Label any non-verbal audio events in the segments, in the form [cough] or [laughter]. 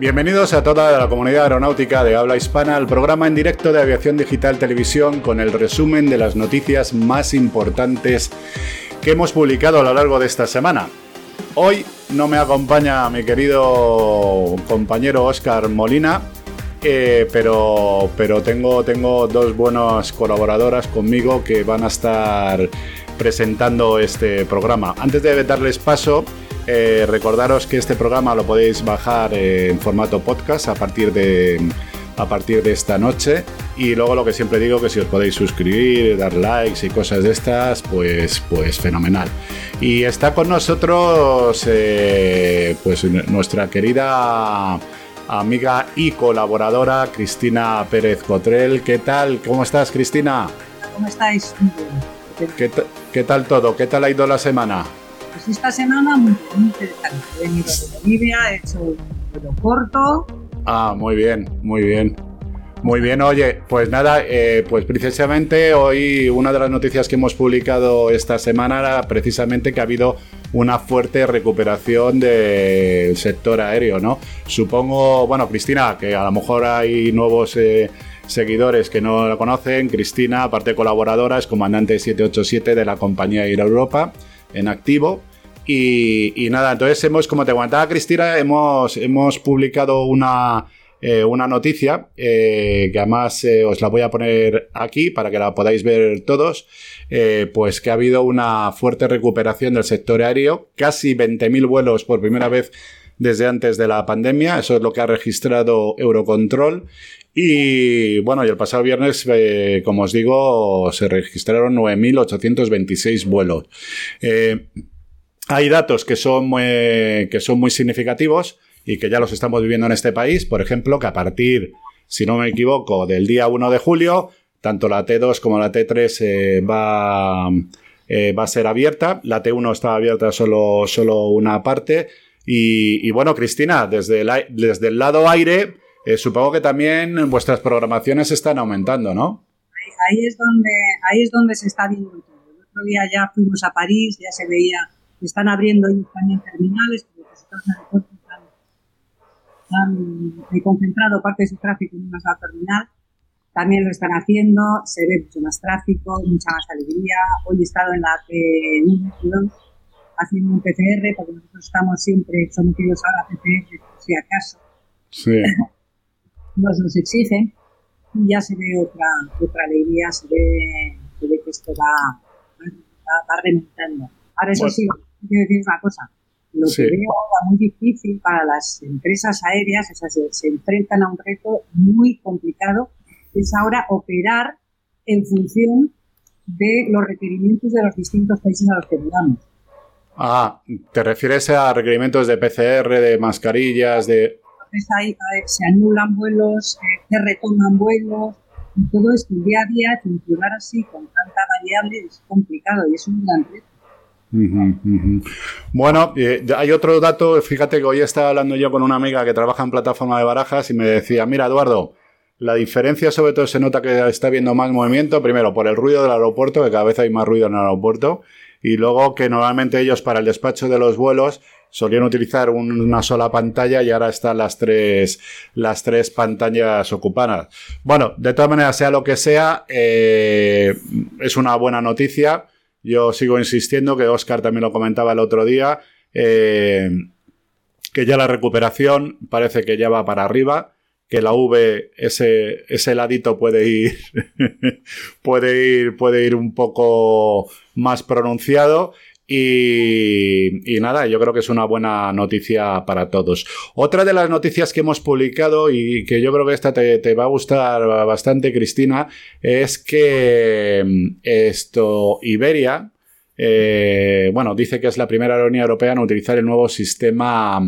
Bienvenidos a toda la comunidad aeronáutica de habla hispana al programa en directo de Aviación Digital Televisión con el resumen de las noticias más importantes que hemos publicado a lo largo de esta semana. Hoy no me acompaña mi querido compañero Oscar Molina, eh, pero, pero tengo, tengo dos buenas colaboradoras conmigo que van a estar presentando este programa. Antes de darles paso, eh, recordaros que este programa lo podéis bajar en formato podcast a partir de a partir de esta noche y luego lo que siempre digo que si os podéis suscribir, dar likes y cosas de estas, pues pues fenomenal. Y está con nosotros eh, pues nuestra querida amiga y colaboradora Cristina Pérez Cotrel. ¿Qué tal? ¿Cómo estás, Cristina? ¿Cómo estáis? ¿Qué, tal todo? ¿Qué tal ha ido la semana? Pues esta semana muy, interesante. He venido de Bolivia, he hecho un vuelo corto. Ah, muy bien, muy bien. Muy bien, oye, pues nada, eh, pues precisamente hoy una de las noticias que hemos publicado esta semana era precisamente que ha habido una fuerte recuperación del sector aéreo, ¿no? Supongo, bueno, Cristina, que a lo mejor hay nuevos eh, seguidores que no la conocen, Cristina, aparte colaboradora, es comandante 787 de la compañía Air Europa en activo. Y, nada, entonces hemos, como te comentaba Cristina, hemos, hemos publicado una, eh, una noticia eh, que además eh, os la voy a poner aquí para que la podáis ver todos, pues que ha habido una fuerte recuperación del sector aéreo, casi 20.000 vuelos por primera vez desde antes de la pandemia, eso es lo que ha registrado Eurocontrol y bueno, y el pasado viernes, como os digo, se registraron 9.826 vuelos. Eh, hay datos que son, muy, que son muy significativos y que ya los estamos viviendo en este país. Por ejemplo, que a partir, si no me equivoco, del día 1 de julio, tanto la T2 como la T3 eh, va, va a ser abierta. La T1 está abierta solo, solo una parte. Y, bueno, Cristina, desde desde el lado aire eh, supongo que también vuestras programaciones están aumentando, ¿no? Ahí, es donde, ahí es donde se está viendo. El otro día ya fuimos a París, ya se veía están abriendo también terminales, porque los aeropuertos han, concentrado parte de su tráfico en una sola terminal. También lo están haciendo, se ve mucho más tráfico, mucha más alegría. Hoy he estado en la P1 haciendo un PCR, porque nosotros estamos siempre sometidos a la PCR, si acaso. Sí. [laughs] nos los exigen y ya se ve otra, otra alegría, se ve, se ve que esto va, va, remontando. Ahora eso sí, quiero decir una cosa, lo que veo ahora muy difícil para las empresas aéreas, o sea, se, enfrentan a un reto muy complicado, es ahora operar en función de los requerimientos de los distintos países a los que vamos. Ah, ¿te refieres a requerimientos de PCR, de mascarillas, de ahí, se anulan vuelos, eh, se retoman vuelos, y todo esto día a día, funcionar así con tanta variable es complicado y es un gran reto. Bueno, hay otro dato, fíjate que hoy estaba hablando yo con una amiga que trabaja en plataforma de barajas y me decía, mira Eduardo, la diferencia sobre todo se nota que está habiendo más movimiento, primero por el ruido del aeropuerto, que cada vez hay más ruido en el aeropuerto, y luego que normalmente ellos para el despacho de los vuelos solían utilizar una sola pantalla y ahora están las tres, las tres pantallas ocupadas. Bueno, de todas maneras, sea lo que sea, eh, es una buena noticia. Yo sigo insistiendo, que Oscar también lo comentaba el otro día, eh, que ya la recuperación parece que ya va para arriba que la V, ese, ese ladito puede ir, [laughs] puede ir, puede ir un poco más pronunciado y, nada, yo creo que es una buena noticia para todos. Otra de las noticias que hemos publicado y que yo creo que esta te, va a gustar bastante, Cristina, es que mm, esto, Iberia, eh, bueno, dice que es la primera aerolínea europea en utilizar el nuevo sistema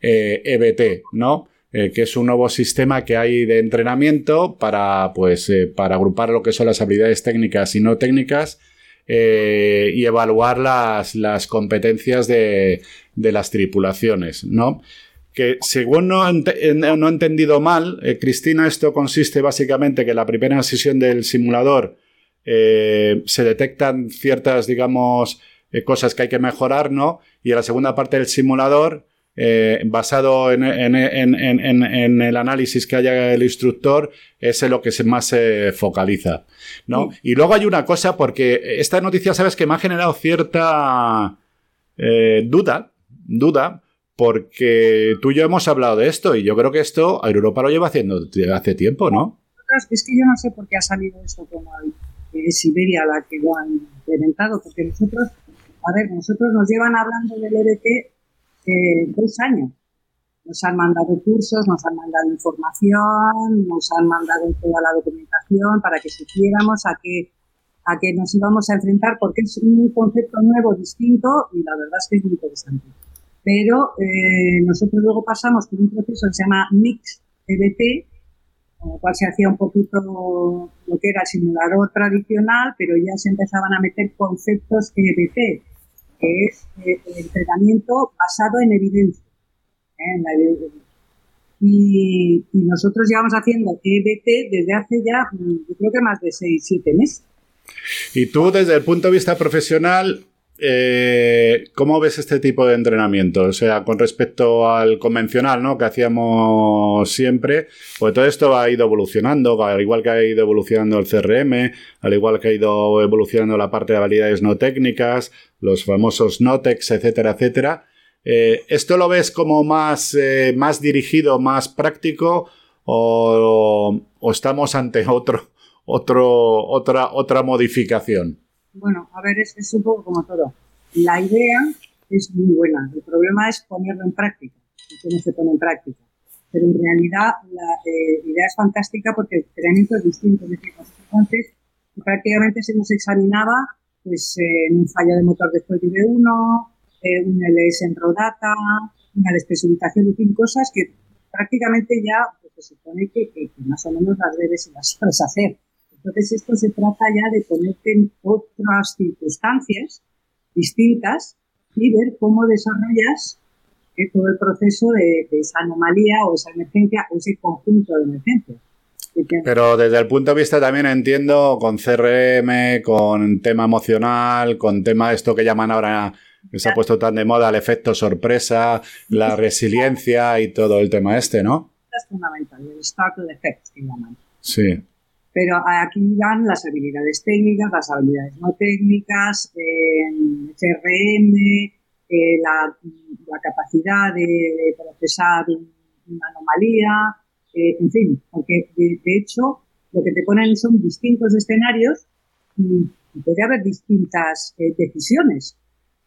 EBT, eh, e ¿no? Eh, que es un nuevo sistema que hay de entrenamiento para, pues, para agrupar lo que son las habilidades técnicas y no técnicas eh, y evaluar las, las competencias de, de, las tripulaciones, ¿no? Que según no, no he entendido mal, eh, Cristina, esto consiste básicamente que en la primera sesión del simulador eh, se detectan ciertas, digamos, cosas que hay que mejorar, ¿no? Y en la segunda parte del simulador eh, basado en, el análisis que haya el instructor, es en lo que más se focaliza. ¿no? Y luego hay una cosa, porque esta noticia, sabes que me ha generado cierta eh, duda, duda, porque tú y yo hemos hablado de esto y yo creo que esto Europa lo lleva haciendo desde hace tiempo, ¿no? Es que yo no sé por qué ha salido esto como es Iberia la que lo ha implementado, porque nosotros, a ver, nosotros nos llevan hablando del EBT eh, dos años. Nos han mandado cursos, nos han mandado información, nos han mandado toda la documentación para que supiéramos a qué, a qué nos íbamos a enfrentar, porque es un concepto nuevo, distinto, y la verdad es que es muy interesante. Pero eh, nosotros luego pasamos por un proceso que se llama Mix EBT, con lo cual se hacía un poquito lo que era el simulador tradicional, pero ya se empezaban a meter conceptos EBT, que es eh, el entrenamiento basado en evidencia. ¿eh? Y, nosotros llevamos haciendo EBT desde hace ya, mm, yo creo que más de 6, 7 meses. Y tú, desde el punto de vista profesional, eh, ¿cómo ves este tipo de entrenamiento? O sea, con respecto al convencional, ¿no? Que hacíamos siempre, pues todo esto ha ido evolucionando, al igual que ha ido evolucionando el CRM, al igual que ha ido evolucionando la parte de habilidades no técnicas, los famosos NOTEX, etcétera, etcétera. Eh, ¿Esto lo ves como más, eh, más dirigido, más práctico o, estamos ante otro, otro, otra, otra modificación? Bueno, a ver, es, un poco como todo. La idea es muy buena. El problema es ponerlo en práctica. se pone en práctica. Pero en realidad la eh, idea es fantástica porque el entrenamiento es distinto. Es decir, antes prácticamente se nos examinaba pues, en un fallo de motor después de V1, eh, un LS en Rodata, una despresurización, de fin, cosas que prácticamente ya pues, se supone que, que, más o menos las debes y las sabes hacer. Entonces esto se trata ya de ponerte en otras circunstancias distintas y ver cómo desarrollas eh, todo el proceso de, esa anomalía o esa emergencia o ese conjunto de emergencias. Pero desde el punto de vista también entiendo con CRM, con tema emocional, con tema esto que llaman ahora, que se ha puesto tan de moda, el efecto sorpresa, la resiliencia y todo el tema este, ¿no? Es fundamental, el startle effect que llaman. Sí. Pero aquí van las habilidades técnicas, las habilidades no técnicas, CRM, eh, la, capacidad de, procesar una anomalía, eh, en fin, porque de, hecho lo que te ponen son distintos escenarios y, puede haber distintas eh, decisiones.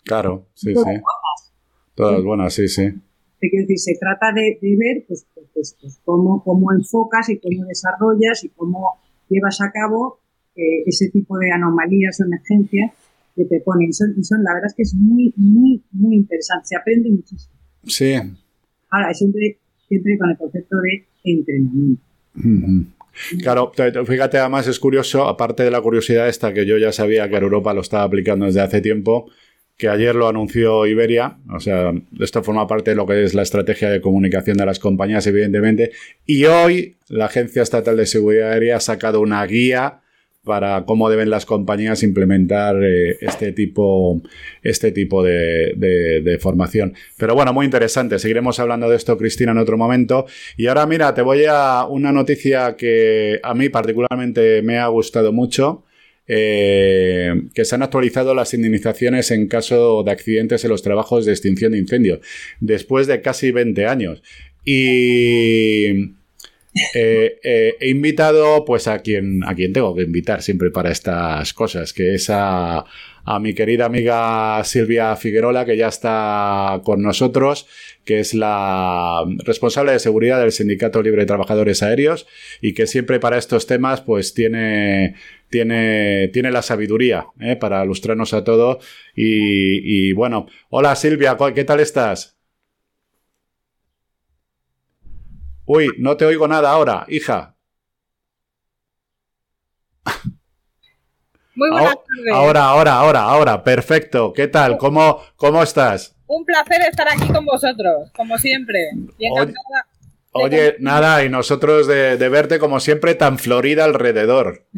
Claro, sí, sí. Todas buenas, sí, sí. decir, se trata de, ver pues, pues, pues, pues, cómo, cómo enfocas y cómo desarrollas y cómo llevas a cabo eh, ese tipo de anomalías o emergencias que te ponen. Y son, la verdad es que es muy, muy, muy interesante. Se aprende muchísimo. Sí. Ahora, siempre, siempre con el concepto de entrenamiento. Claro, fíjate, además es curioso, aparte de la curiosidad esta que yo ya sabía que Europa lo estaba aplicando desde hace tiempo, que ayer lo anunció Iberia, o sea, esto forma parte de lo que es la estrategia de comunicación de las compañías, evidentemente, y hoy la Agencia Estatal de Seguridad Aérea ha sacado una guía para cómo deben las compañías implementar eh, este tipo, este tipo de, formación. Pero bueno, muy interesante. Seguiremos hablando de esto, Cristina, en otro momento. Y ahora, mira, te voy a una noticia que a mí particularmente me ha gustado mucho. Eh, que se han actualizado las indemnizaciones en caso de accidentes en los trabajos de extinción de incendios, después de casi 20 años. Y [laughs] eh, eh, he invitado pues a quien, a quien tengo que invitar siempre para estas cosas, que es a, a mi querida amiga Silvia Figuerola, que ya está con nosotros, que es la responsable de seguridad del Sindicato Libre de Trabajadores Aéreos y que siempre para estos temas pues tiene, tiene, tiene la sabiduría ¿eh? para ilustrarnos a todo. Y, y bueno, hola Silvia, ¿qué tal estás? Uy, no te oigo nada ahora, hija. Muy buenas tardes. Ahora, ahora, ahora, ahora. Perfecto. ¿Qué tal? ¿Cómo, cómo estás? Un placer estar aquí con vosotros, como siempre. Oye, nada, y nosotros de, verte como siempre tan florida alrededor. [laughs]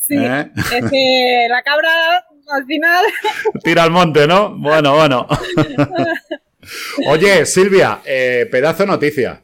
sí, ¿Eh? es que la cabra al final... [laughs] Tira al monte, ¿no? Bueno, bueno. [laughs] Oye, Silvia, eh, pedazo noticia.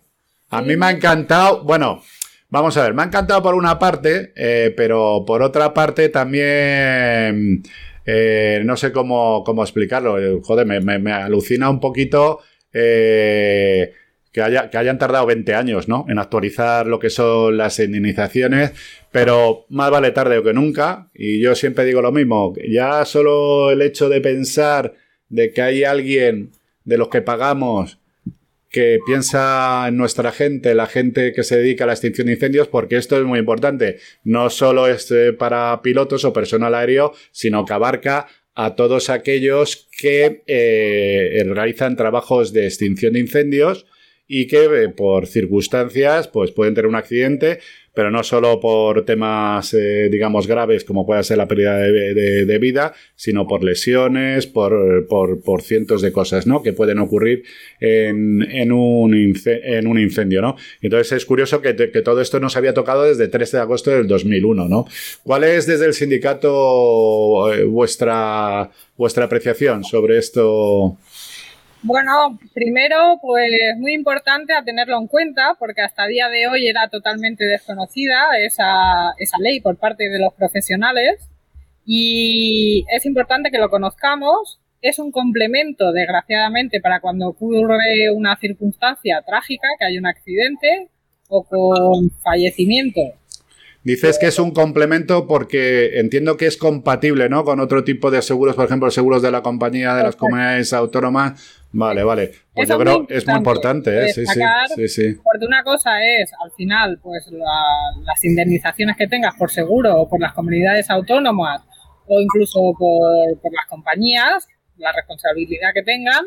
A mí me ha encantado, bueno, vamos a ver, me ha encantado por una parte, eh, pero por otra parte también, eh, no sé cómo, cómo explicarlo, joder, me, alucina un poquito que, haya, que, hayan tardado 20 años ¿no? en actualizar lo que son las indemnizaciones, pero más vale tarde que nunca, y yo siempre digo lo mismo, ya solo el hecho de pensar de que hay alguien de los que pagamos que piensa en nuestra gente, la gente que se dedica a la extinción de incendios, porque esto es muy importante. No solo es eh, para pilotos o personal aéreo, sino que abarca a todos aquellos que eh, realizan trabajos de extinción de incendios y que eh, por circunstancias pues pueden tener un accidente pero no solo por temas, eh, digamos, graves como puede ser la pérdida de, vida, sino por lesiones, por, por, cientos de cosas, ¿no? Que pueden ocurrir en, en, un, en un incendio, ¿no? Entonces es curioso que, que, todo esto no se había tocado desde 13 de agosto del 2001, ¿no? ¿Cuál es desde el sindicato eh, vuestra, vuestra apreciación sobre esto? Bueno, primero, pues muy importante a tenerlo en cuenta, porque hasta el día de hoy era totalmente desconocida esa, esa ley por parte de los profesionales y es importante que lo conozcamos. Es un complemento, desgraciadamente, para cuando ocurre una circunstancia trágica, que hay un accidente o con fallecimiento Dices que es un complemento porque entiendo que es compatible, ¿no? Con otro tipo de seguros, por ejemplo, seguros de la compañía de las comunidades autónomas. Vale, vale. Pues yo creo que es muy importante, ¿eh? Sí, sí, sí, Porque una cosa es, al final, pues las indemnizaciones que tengas por seguro o por las comunidades autónomas o incluso por, por las compañías, la responsabilidad que tengan.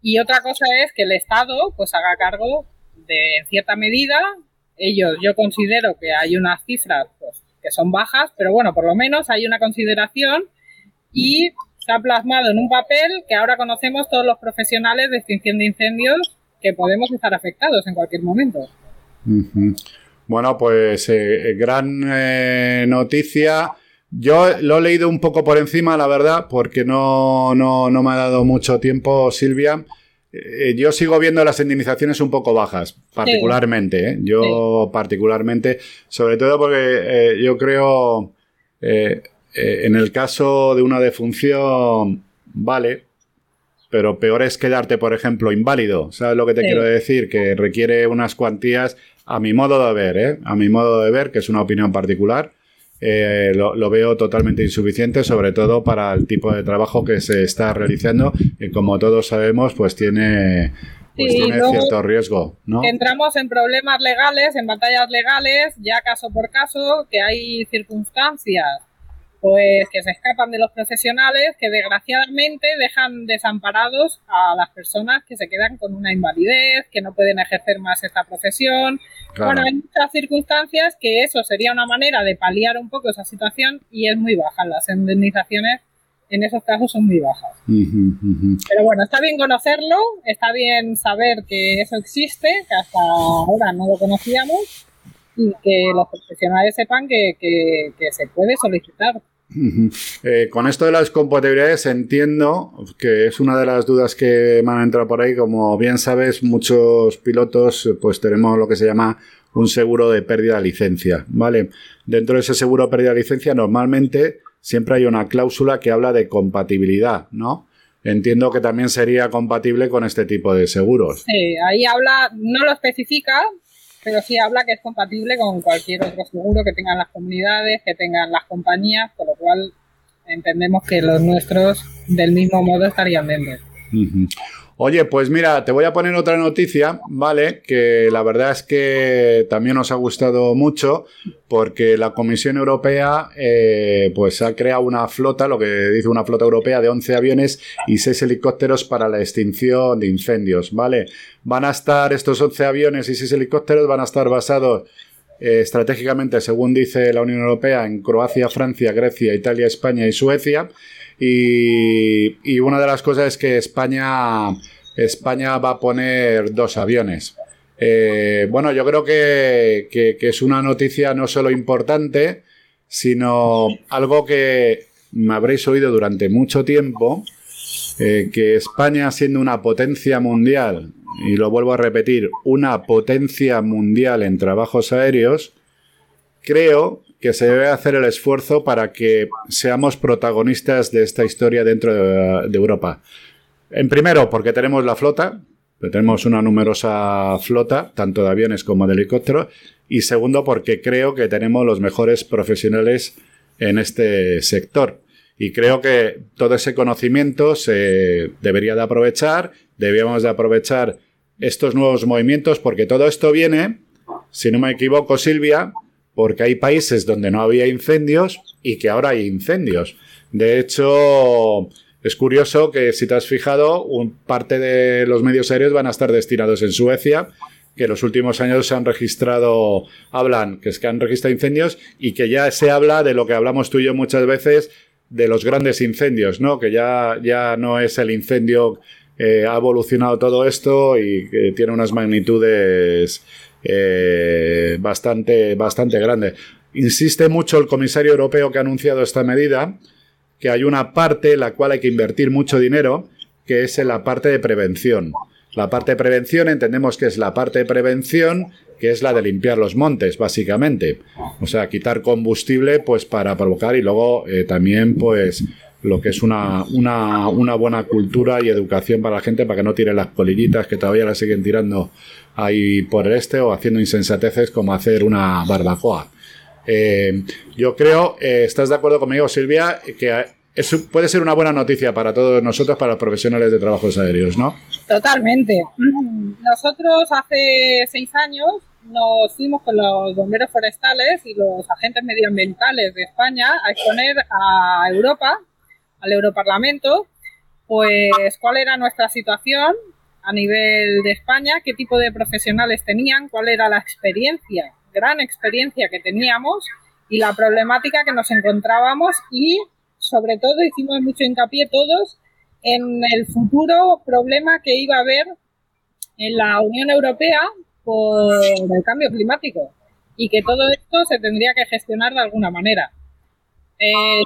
Y otra cosa es que el Estado, pues, haga cargo de, en cierta medida, ellos, yo considero que hay unas cifras pues, que son bajas, pero bueno, por lo menos hay una consideración y se ha plasmado en un papel que ahora conocemos todos los profesionales de extinción de incendios que podemos estar afectados en cualquier momento. Bueno, pues eh, gran eh, noticia. Yo lo he leído un poco por encima, la verdad, porque no, no, no me ha dado mucho tiempo, Silvia. Eh, yo sigo viendo las indemnizaciones un poco bajas, particularmente. ¿eh? Yo particularmente, sobre todo porque eh, yo creo, en el caso de una defunción, vale, pero peor es quedarte, por ejemplo, inválido. ¿Sabes lo que te quiero decir? Que requiere unas cuantías, a mi modo de ver, ¿eh? a mi modo de ver, que es una opinión particular, eh, lo, veo totalmente insuficiente, sobre todo para el tipo de trabajo que se está realizando y como todos sabemos, pues tiene, pues cierto riesgo. ¿no? Entramos en problemas legales, en batallas legales, ya caso por caso, que hay circunstancias pues que se escapan de los profesionales que desgraciadamente dejan desamparados a las personas que se quedan con una invalidez, que no pueden ejercer más esta profesión. Bueno, hay muchas circunstancias que eso sería una manera de paliar un poco esa situación y es muy baja. Las indemnizaciones en esos casos son muy bajas. Pero bueno, está bien conocerlo, está bien saber que eso existe, que hasta ahora no lo conocíamos y que los profesionales sepan que, que, se puede solicitar. Eh, con esto de las compatibilidades entiendo que es una de las dudas que me han entrado por ahí. Como bien sabes, muchos pilotos pues tenemos lo que se llama un seguro de pérdida de licencia, ¿vale? Dentro de ese seguro de pérdida de licencia normalmente siempre hay una cláusula que habla de compatibilidad, ¿no? Entiendo que también sería compatible con este tipo de seguros. Sí, ahí habla, no lo especifica, pero sí habla que es compatible con cualquier otro seguro que tengan las comunidades, que tengan las compañías, con lo cual entendemos que los nuestros del mismo modo estarían dentro. Oye, pues mira, te voy a poner otra noticia, ¿vale? Que la verdad es que también nos ha gustado mucho porque la Comisión Europea eh, pues ha creado una flota, lo que dice una flota europea de 11 aviones y 6 helicópteros para la extinción de incendios, ¿vale? Van a estar estos 11 aviones y 6 helicópteros, van a estar basados eh, estratégicamente, según dice la Unión Europea, en Croacia, Francia, Grecia, Italia, España y Suecia. Y, una de las cosas es que España, España va a poner dos aviones. Eh, bueno, yo creo que, es una noticia no solo importante, sino algo que me habréis oído durante mucho tiempo eh, que España siendo una potencia mundial, y lo vuelvo a repetir, una potencia mundial en trabajos aéreos, creo que se debe hacer el esfuerzo para que seamos protagonistas de esta historia dentro de, Europa. En primero, porque tenemos la flota, tenemos una numerosa flota, tanto de aviones como de helicópteros, y segundo, porque creo que tenemos los mejores profesionales en este sector. Y creo que todo ese conocimiento se debería de aprovechar, debíamos de aprovechar estos nuevos movimientos, porque todo esto viene, si no me equivoco, Silvia, porque hay países donde no había incendios y que ahora hay incendios. De hecho, es curioso que si te has fijado, parte de los medios aéreos van a estar destinados en Suecia, que en los últimos años se han registrado, hablan, que es que han registrado incendios y que ya se habla de lo que hablamos tú y yo muchas veces, de los grandes incendios, ¿no? Que ya, ya no es el incendio, eh, ha evolucionado todo esto y que tiene unas magnitudes eh, bastante, bastante grandes. Insiste mucho el comisario europeo que ha anunciado esta medida, que hay una parte en la cual hay que invertir mucho dinero, que es en la parte de prevención. La parte de prevención entendemos que es la parte de prevención que es la de limpiar los montes, básicamente. O sea, quitar combustible, pues para provocar y luego eh, también, pues, lo que es una, una, una, buena cultura y educación para la gente para que no tire las colillitas que todavía la siguen tirando ahí por el este o haciendo insensateces como hacer una barbacoa. Eh, yo creo, eh, ¿estás de acuerdo conmigo, Silvia? Que eso puede ser una buena noticia para todos nosotros, para los profesionales de trabajos aéreos, ¿no? Totalmente. [clears throat] Nosotros hace seis años nos fuimos con los bomberos forestales y los agentes medioambientales de España a exponer a Europa, al Europarlamento, pues cuál era nuestra situación a nivel de España, qué tipo de profesionales tenían, cuál era la experiencia, gran experiencia que teníamos y la problemática que nos encontrábamos y sobre todo hicimos mucho hincapié todos en el futuro problema que iba a haber en la Unión Europea por el cambio climático y que todo esto se tendría que gestionar de alguna manera. Eh,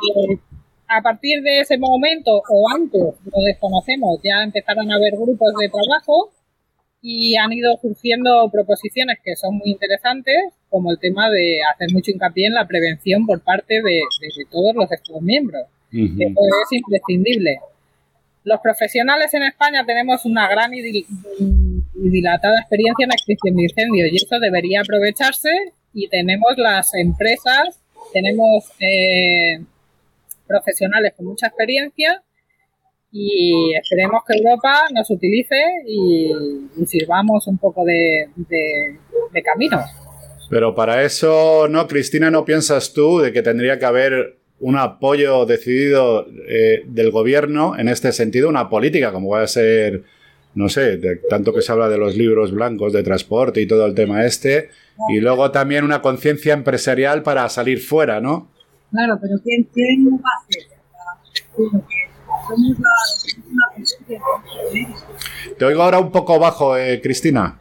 a partir de ese momento o antes, lo desconocemos, ya empezaron a haber grupos de trabajo y han ido surgiendo proposiciones que son muy interesantes, como el tema de hacer mucho hincapié en la prevención por parte de, todos los Estados miembros. es imprescindible. Los profesionales en España tenemos una gran y dilatada experiencia en la extinción de incendios y esto debería aprovecharse y tenemos las empresas, tenemos eh, profesionales con mucha experiencia y esperemos que Europa nos utilice y, sirvamos un poco de, de, camino. Pero para eso, ¿no, Cristina, no piensas tú de que tendría que haber un apoyo decidido eh, del gobierno en este sentido, una política como va a ser no sé, de, tanto que se habla de los libros blancos de transporte y todo el tema este, y luego también una conciencia empresarial para salir fuera, ¿no? Claro, pero ¿quién, quién va a hacer? Te oigo ahora un poco bajo, eh, Cristina.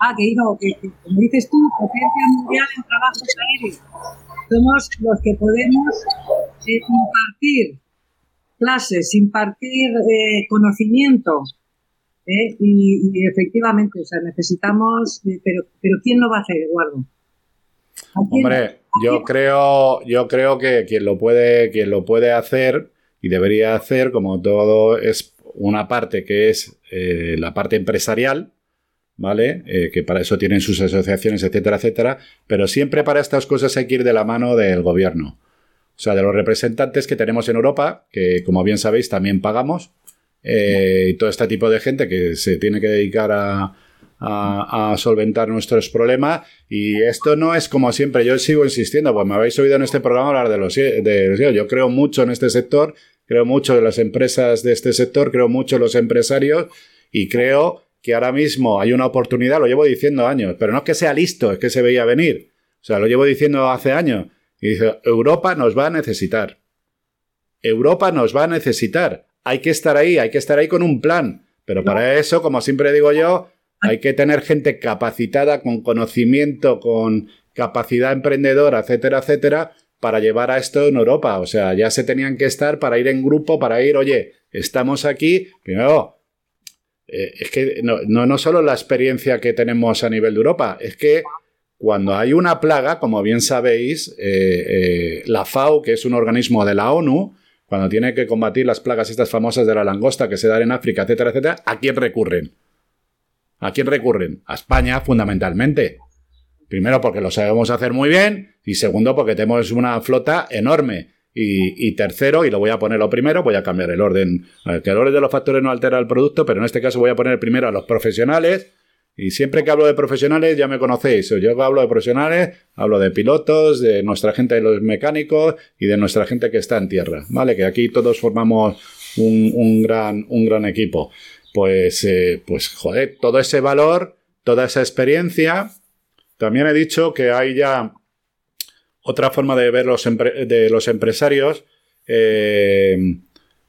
Ah, que digo, que, como dices tú, potencia mundial en trabajos aéreos. Somos los que podemos eh, impartir clases, impartir eh, conocimiento ¿eh? Y, efectivamente, o sea, necesitamos, eh, pero, pero ¿quién lo va a hacer, Eduardo? Hombre, yo creo, yo creo que quien lo puede, quien lo puede hacer y debería hacer, como todo, es una parte que es eh, la parte empresarial, ¿vale? que para eso tienen sus asociaciones, etcétera, etcétera. Pero siempre para estas cosas hay que ir de la mano del gobierno. O sea, de los representantes que tenemos en Europa, que como bien sabéis también pagamos, eh, y todo este tipo de gente que se tiene que dedicar a, solventar nuestros problemas. Y esto no es como siempre, yo sigo insistiendo, pues me habéis oído en este programa hablar de los, de Yo creo mucho en este sector, creo mucho en las empresas de este sector, creo mucho en los empresarios y creo que ahora mismo hay una oportunidad, lo llevo diciendo años, pero no es que sea listo, es que se veía venir. O sea, lo llevo diciendo hace años. Y dice, Europa nos va a necesitar. Europa nos va a necesitar hay que estar ahí, hay que estar ahí con un plan. Pero para eso, como siempre digo yo, hay que tener gente capacitada, con conocimiento, con capacidad emprendedora, etcétera, etcétera, para llevar a esto en Europa. O sea, ya se tenían que estar para ir en grupo, para ir, oye, estamos aquí. Primero, eh, es que no, no, solo la experiencia que tenemos a nivel de Europa, es que cuando hay una plaga, como bien sabéis, eh, eh, la FAO, que es un organismo de la ONU, cuando tiene que combatir las plagas estas famosas de la langosta que se dan en África, etcétera, etcétera, ¿a quién recurren? ¿A quién recurren? A España, fundamentalmente. Primero porque lo sabemos hacer muy bien y segundo porque tenemos una flota enorme. Y, tercero, y lo voy a poner lo primero, voy a cambiar el orden, que el orden de los factores no altera el producto, pero en este caso voy a poner primero a los profesionales. Y siempre que hablo de profesionales ya me conocéis. Yo hablo de profesionales, hablo de pilotos, de nuestra gente de los mecánicos y de nuestra gente que está en tierra. ¿Vale? Que aquí todos formamos un, gran, un gran equipo. Pues, eh, pues, joder, todo ese valor, toda esa experiencia, también he dicho que hay ya otra forma de ver los, de los empresarios. Eh,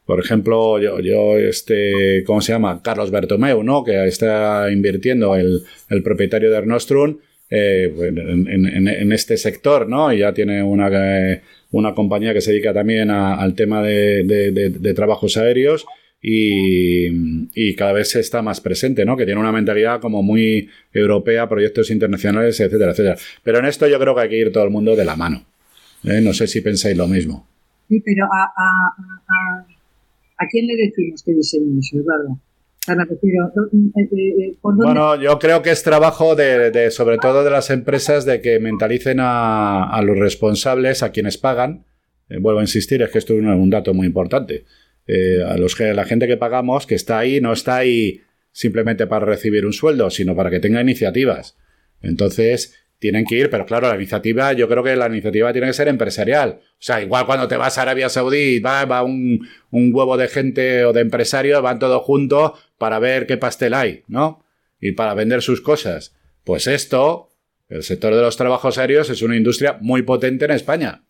por ejemplo, yo, yo, este, ¿cómo se llama? Carlos Bertomeu, ¿no? Que está invirtiendo el, el propietario de Ernostrum eh, en, este sector, ¿no? Y ya tiene una, eh, una compañía que se dedica también al tema de, de trabajos aéreos y, cada vez está más presente, ¿no? Que tiene una mentalidad como muy europea, proyectos internacionales, etcétera, etcétera. Pero en esto yo creo que hay que ir todo el mundo de la mano. ¿eh? No sé si pensáis lo mismo. Sí, pero ¿a, a, a, quién le decimos que diseñe eso, Eduardo? Eh, eh, bueno, yo creo que es trabajo de, sobre todo de las empresas, de que mentalicen a, los responsables, a quienes pagan. vuelvo a insistir, es que esto es un dato muy importante eh, a los la gente que pagamos, que está ahí, no está ahí simplemente para recibir un sueldo, sino para que tenga iniciativas. Entonces, tienen que ir, pero claro, la iniciativa, yo creo que la iniciativa tiene que ser empresarial. O sea, igual cuando te vas a Arabia Saudí, va, va un, un huevo de gente o de empresarios, van todos juntos para ver qué pastel hay, ¿no? Y para vender sus cosas. Pues esto, el sector de los trabajos aéreos es una industria muy potente en España.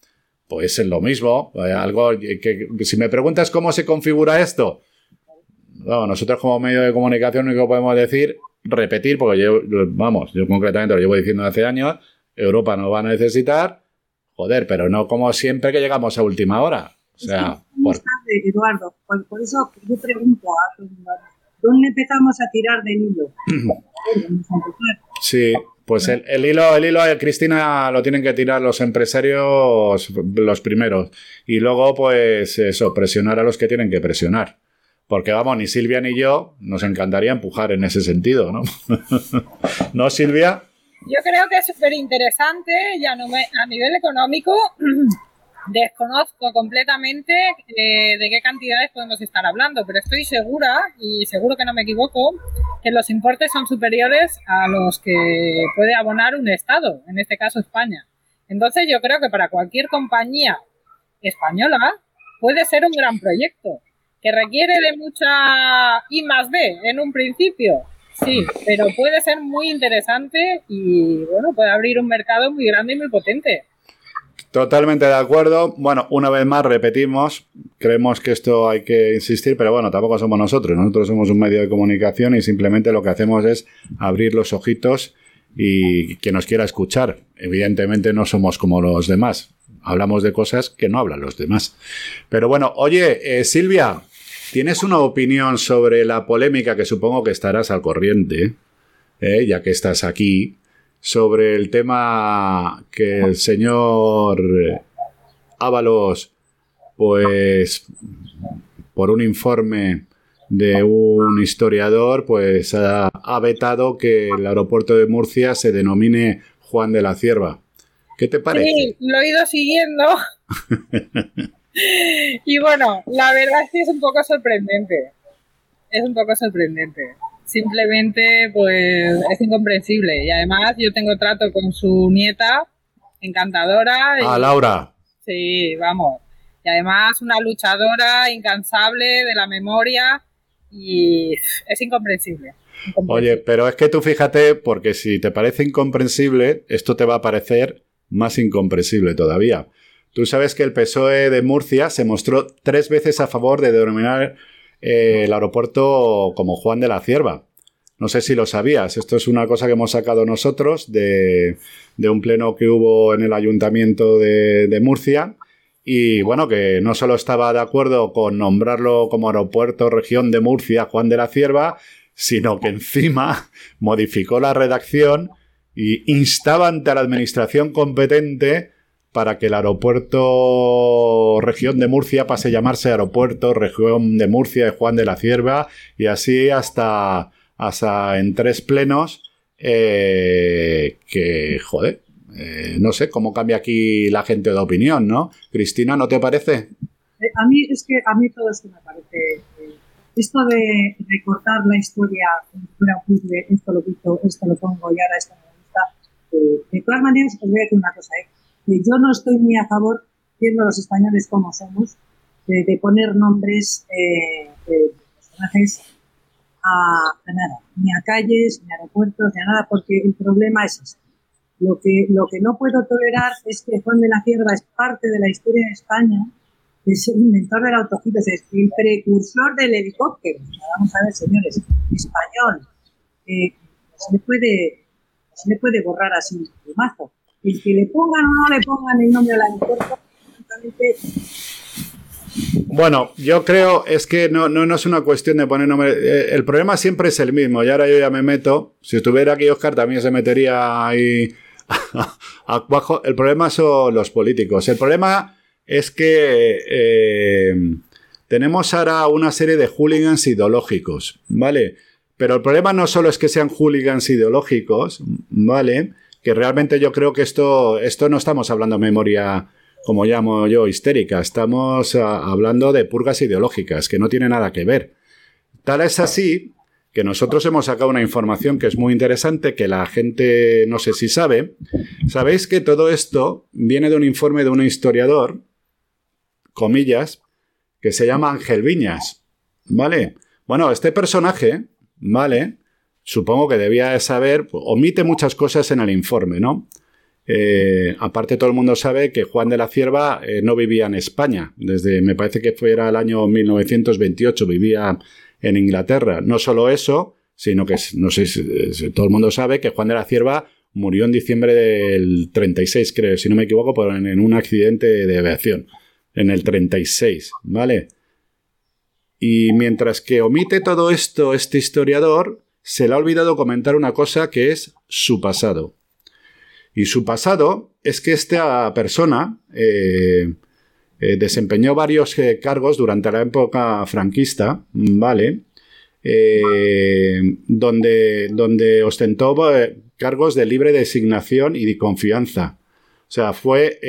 Pues es lo mismo. Algo que, si me preguntas cómo se configura esto, nosotros como medio de comunicación lo único que podemos decir, repetir, porque yo, vamos, yo concretamente lo llevo diciendo hace años, Europa no va a necesitar, joder, pero no como siempre que llegamos a última hora. O sea, por... Eduardo, por, eso yo pregunto a ¿dónde empezamos a tirar del hilo? [clears throat] sí, pues el, hilo, el hilo, Cristina, lo tienen que tirar los empresarios los primeros. Y luego, pues eso, presionar a los que tienen que presionar. Porque vamos, ni Silvia ni yo nos encantaría empujar en ese sentido, ¿no? [laughs] ¿No, Silvia? Yo creo que es súper interesante ya a nivel económico [clears throat] Desconozco completamente eh, de qué cantidades podemos estar hablando, pero estoy segura, y seguro que no me equivoco, que los importes son superiores a los que puede abonar un Estado, en este caso España. Entonces yo creo que para cualquier compañía española puede ser un gran proyecto, que requiere de mucha I más D en un principio, sí, pero puede ser muy interesante y bueno, puede abrir un mercado muy grande y muy potente. Totalmente de acuerdo. Bueno, una vez más repetimos, creemos que esto hay que insistir, pero bueno, tampoco somos nosotros. Nosotros somos un medio de comunicación y simplemente lo que hacemos es abrir los ojitos y que nos quiera escuchar. Evidentemente no somos como los demás. Hablamos de cosas que no hablan los demás. Pero bueno, oye, eh, Silvia, ¿tienes una opinión sobre la polémica que supongo que estarás al corriente, eh, ya que estás aquí? Sobre el tema que el señor Ábalos, pues por un informe de un historiador, pues ha, vetado que el aeropuerto de Murcia se denomine Juan de la Cierva. ¿Qué te parece? Sí, lo he ido siguiendo. [laughs] y bueno, la verdad es que es un poco sorprendente. Es un poco sorprendente simplemente pues es incomprensible. Y además yo tengo trato con su nieta, encantadora. ah, Laura. Sí, vamos. Y además una luchadora incansable de la memoria y es incomprensible. Oye, pero es que tú fíjate, porque si te parece incomprensible, esto te va a parecer más incomprensible todavía. Tú sabes que el PSOE de Murcia se mostró tres veces a favor de denominar el aeropuerto como Juan de la Cierva. No sé si lo sabías, esto es una cosa que hemos sacado nosotros de, un pleno que hubo en el ayuntamiento de, de Murcia y bueno, que no solo estaba de acuerdo con nombrarlo como aeropuerto región de Murcia Juan de la Cierva, sino que encima [laughs] modificó la redacción y instaba ante la administración competente para que el aeropuerto región de Murcia pase a llamarse aeropuerto región de Murcia de Juan de la Cierva y así hasta, hasta en tres plenos eh, que, joder, eh, no sé cómo cambia aquí la gente de opinión, ¿no? Cristina, ¿no te parece? Eh, a mí es que a mí todo esto me parece esto de recortar la historia esto lo quito, esto lo pongo y ahora esto me gusta. Eh, de todas maneras, os voy a decir una cosa, ¿eh? Que yo no estoy muy a favor, siendo los españoles como somos, de, poner nombres eh, de personajes a, nada, ni a calles, ni a aeropuertos, ni a nada, porque el problema es este. Lo que, lo que no puedo tolerar es que Juan de la Cierva es parte de la historia de España, es el inventor del autogiro, es el precursor del helicóptero. Vamos a ver, señores, español. Eh, se le puede, se le puede borrar así un plumazo. El que le pongan o no le pongan el nombre al aeropuerto, bueno, yo creo es que no, no, es una cuestión de poner nombre. Eh, el problema siempre es el mismo. Y ahora yo ya me meto. Si estuviera aquí Oscar también se metería ahí [laughs] a, cuajo. El problema son los políticos. El problema es que eh, tenemos ahora una serie de hooligans ideológicos, ¿vale? Pero el problema no solo es que sean hooligans ideológicos, ¿vale? Que realmente yo creo que esto, esto no estamos hablando de memoria, como llamo yo, histérica, estamos ah, hablando de purgas ideológicas, que no tiene nada que ver. Tal es así que nosotros hemos sacado una información que es muy interesante, que la gente no sé si sabe. Sabéis que todo esto viene de un informe de un historiador comillas, que se llama Ángel Viñas. ¿Vale? Bueno, este personaje, ¿vale? Supongo que debía saber, omite muchas cosas en el informe, ¿no? Eh, aparte, todo el mundo sabe que Juan de la Cierva eh, no vivía en España. Desde, me parece que fuera el año 1928, vivía en Inglaterra. No solo eso, sino que, no sé si, todo el mundo sabe que Juan de la Cierva murió en diciembre del 36, creo, si no me equivoco, por, en un accidente de aviación en el 36, ¿vale? Y mientras que omite todo esto este historiador, se le ha olvidado comentar una cosa que es su pasado. Y su pasado es que esta persona eh, eh, desempeñó varios eh, cargos durante la época franquista, ¿vale? donde, donde ostentó cargos de libre designación y de confianza. O sea, fue,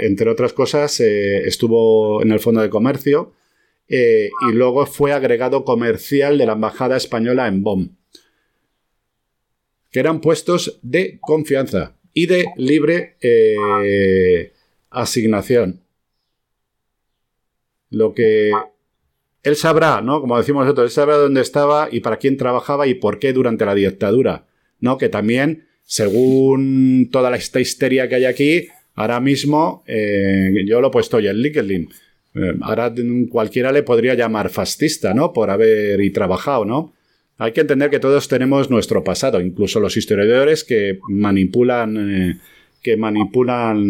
entre otras cosas, estuvo en el Fondo de Comercio y luego fue agregado comercial de la Embajada Española en Bonn, que eran puestos de confianza y de libre asignación. Lo que él sabrá, ¿no? Como decimos nosotros, él sabrá dónde estaba y para quién trabajaba y por qué durante la dictadura, ¿no? Que también según toda esta histeria que hay aquí, ahora mismo eh, yo lo he puesto ya en LinkedIn. Eh, ahora cualquiera le podría llamar fascista, ¿no? Por haber y trabajado, ¿no? Hay que entender que todos tenemos nuestro pasado, incluso los historiadores que manipulan, eh, que manipulan,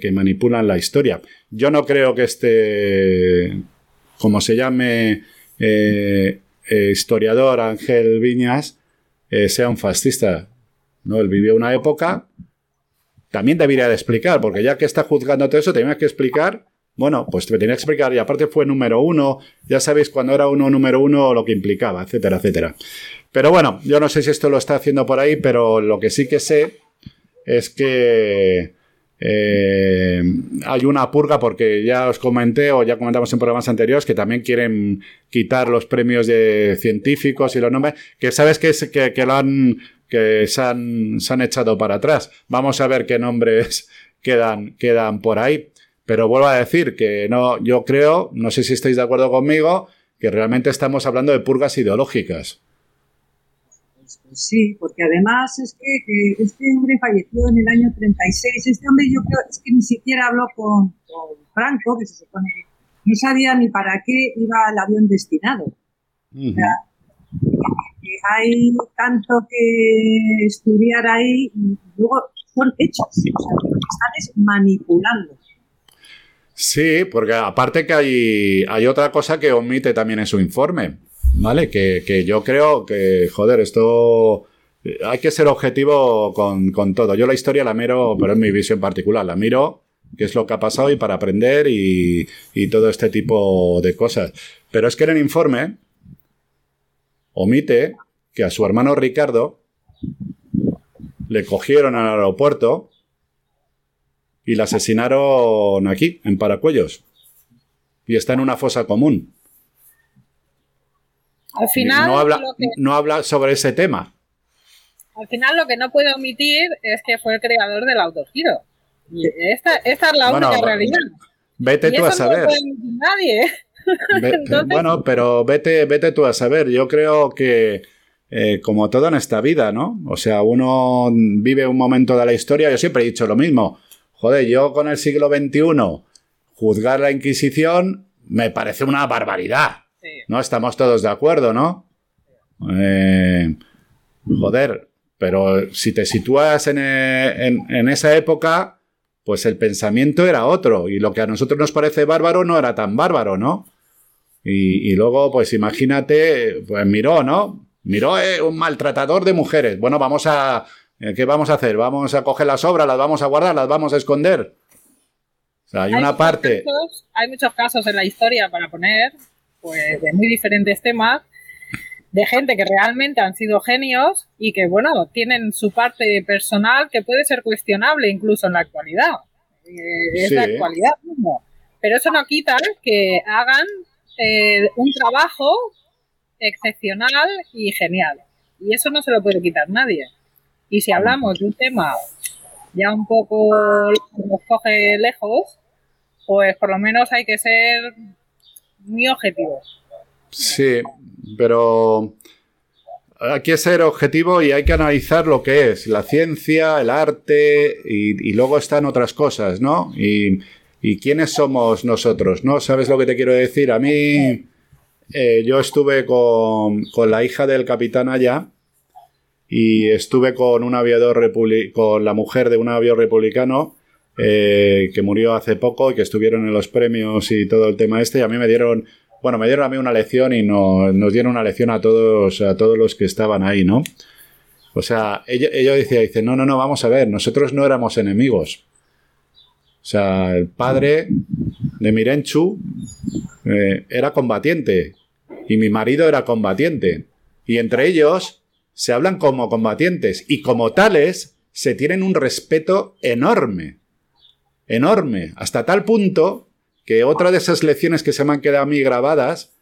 que manipulan la historia. Yo no creo que este, como se llame, historiador Ángel Viñas, sea un fascista. ¿no? Él vivió una época, también debería de explicar, porque ya que está juzgando todo eso, tenía que explicar, bueno, pues te tenía que explicar, y aparte fue número uno, ya sabéis cuando era uno número uno lo que implicaba, etcétera, etcétera. Pero bueno, yo no sé si esto lo está haciendo por ahí, pero lo que sí que sé es que eh, hay una purga porque ya os comenté o ya comentamos en programas anteriores que también quieren quitar los premios de científicos y los nombres, que sabes que, que, que lo han que se han, se han echado para atrás. Vamos a ver qué nombres [laughs] quedan, quedan por ahí. Pero vuelvo a decir que no, yo creo, no sé si estáis de acuerdo conmigo, que realmente estamos hablando de purgas ideológicas. Pues, pues sí, porque además es que, este hombre falleció en el año 36. Este hombre yo creo es que ni siquiera habló con, Franco, que se supone que no sabía ni para qué iba el avión destinado hay tanto que estudiar ahí y luego son hechos, o sea, están manipulando. Sí, porque aparte que hay, hay otra cosa que omite también en su informe, ¿vale? Que, que yo creo que, joder, esto hay que ser objetivo con, con, todo. Yo la historia la miro, pero es mi visión particular, la miro qué es lo que ha pasado y para aprender y, y todo este tipo de cosas. Pero es que en el informe omite que a su hermano Ricardo le cogieron al aeropuerto y la asesinaron aquí, en Paracuellos. Y está en una fosa común. Al final. No habla, no habla sobre ese tema. Al final, lo que no puede omitir es que fue el creador del autogiro. Y esta, esta es la única realidad. Vete tú a saber. No puede nadie. [laughs] Bueno, pero vete, vete tú a saber. Yo creo que. Eh, como todo en esta vida, ¿no? O sea, uno vive un momento de la historia, yo siempre he dicho lo mismo, Joder, yo con el siglo XXI juzgar la Inquisición me parece una barbaridad. ¿No? Estamos todos de acuerdo, ¿no? Eh, joder, pero si te sitúas eh, en, esa época, pues el pensamiento era otro y lo que a nosotros nos parece bárbaro no era tan bárbaro, ¿no? Y, luego, pues imagínate, pues Miró, ¿no? Miró es un maltratador de mujeres. Bueno, vamos a, eh, ¿Qué vamos a hacer? ¿Vamos a coger las obras, las vamos a guardar, las vamos a esconder? O sea, hay, una parte... hay muchos casos en la historia para poner, pues, de muy diferentes temas, de gente que realmente han sido genios y que, bueno, tienen su parte personal que puede ser cuestionable incluso en la actualidad. Eh, es la actualidad mismo. Pero eso no quita que hagan eh, un trabajo excepcional y genial. Y eso no se lo puede quitar nadie. Y si hablamos de un tema ya un poco nos coge lejos, pues por lo menos hay que ser muy objetivos. Sí, pero hay que ser objetivo y hay que analizar lo que es la ciencia, el arte y, luego están otras cosas, ¿no? Y, quiénes somos nosotros, ¿no? ¿Sabes lo que te quiero decir? A mí, eh, yo estuve con, con la hija del capitán allá y estuve con un aviador con la mujer de un avión republicano eh, que murió hace poco y que estuvieron en los premios y todo el tema este y a mí me dieron bueno me dieron a mí una lección y nos dieron una lección a todos a todos los que estaban ahí no o sea ella, decía dice no no no vamos a ver nosotros no éramos enemigos o sea el padre de Mirenchu eh, era combatiente y mi marido era combatiente. Y entre ellos se hablan como combatientes y como tales se tienen un respeto enorme, enorme, hasta tal punto que otra de esas lecciones que se me han quedado a mí grabadas,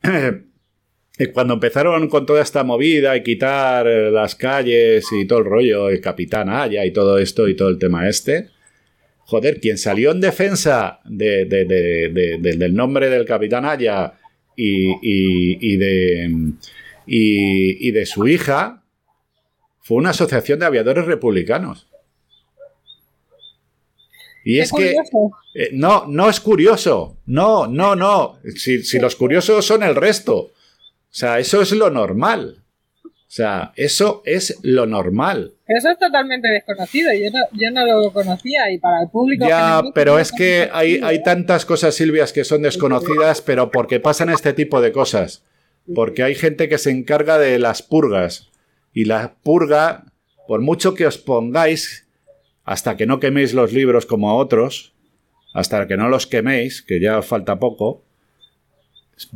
[clears throat] cuando empezaron con toda esta movida y quitar las calles y todo el rollo, el capitán Aya y todo esto y todo el tema este, joder, quien salió en defensa del nombre del capitán Aya y de y, de su hija fue una asociación de aviadores republicanos. Y es que eh, no, no es curioso. No, no, no. Si, si, los curiosos son el resto. O sea, eso es lo normal. O sea, eso es lo normal. Eso es totalmente desconocido. Yo no, yo no lo conocía y para el público. Ya, pero es que hay, hay tantas cosas, Silvias, que son desconocidas, pero porque pasan este tipo de cosas. Porque hay gente que se encarga de las purgas. Y la purga, por mucho que os pongáis, hasta que no queméis los libros como a otros, hasta que no los queméis, que ya falta poco,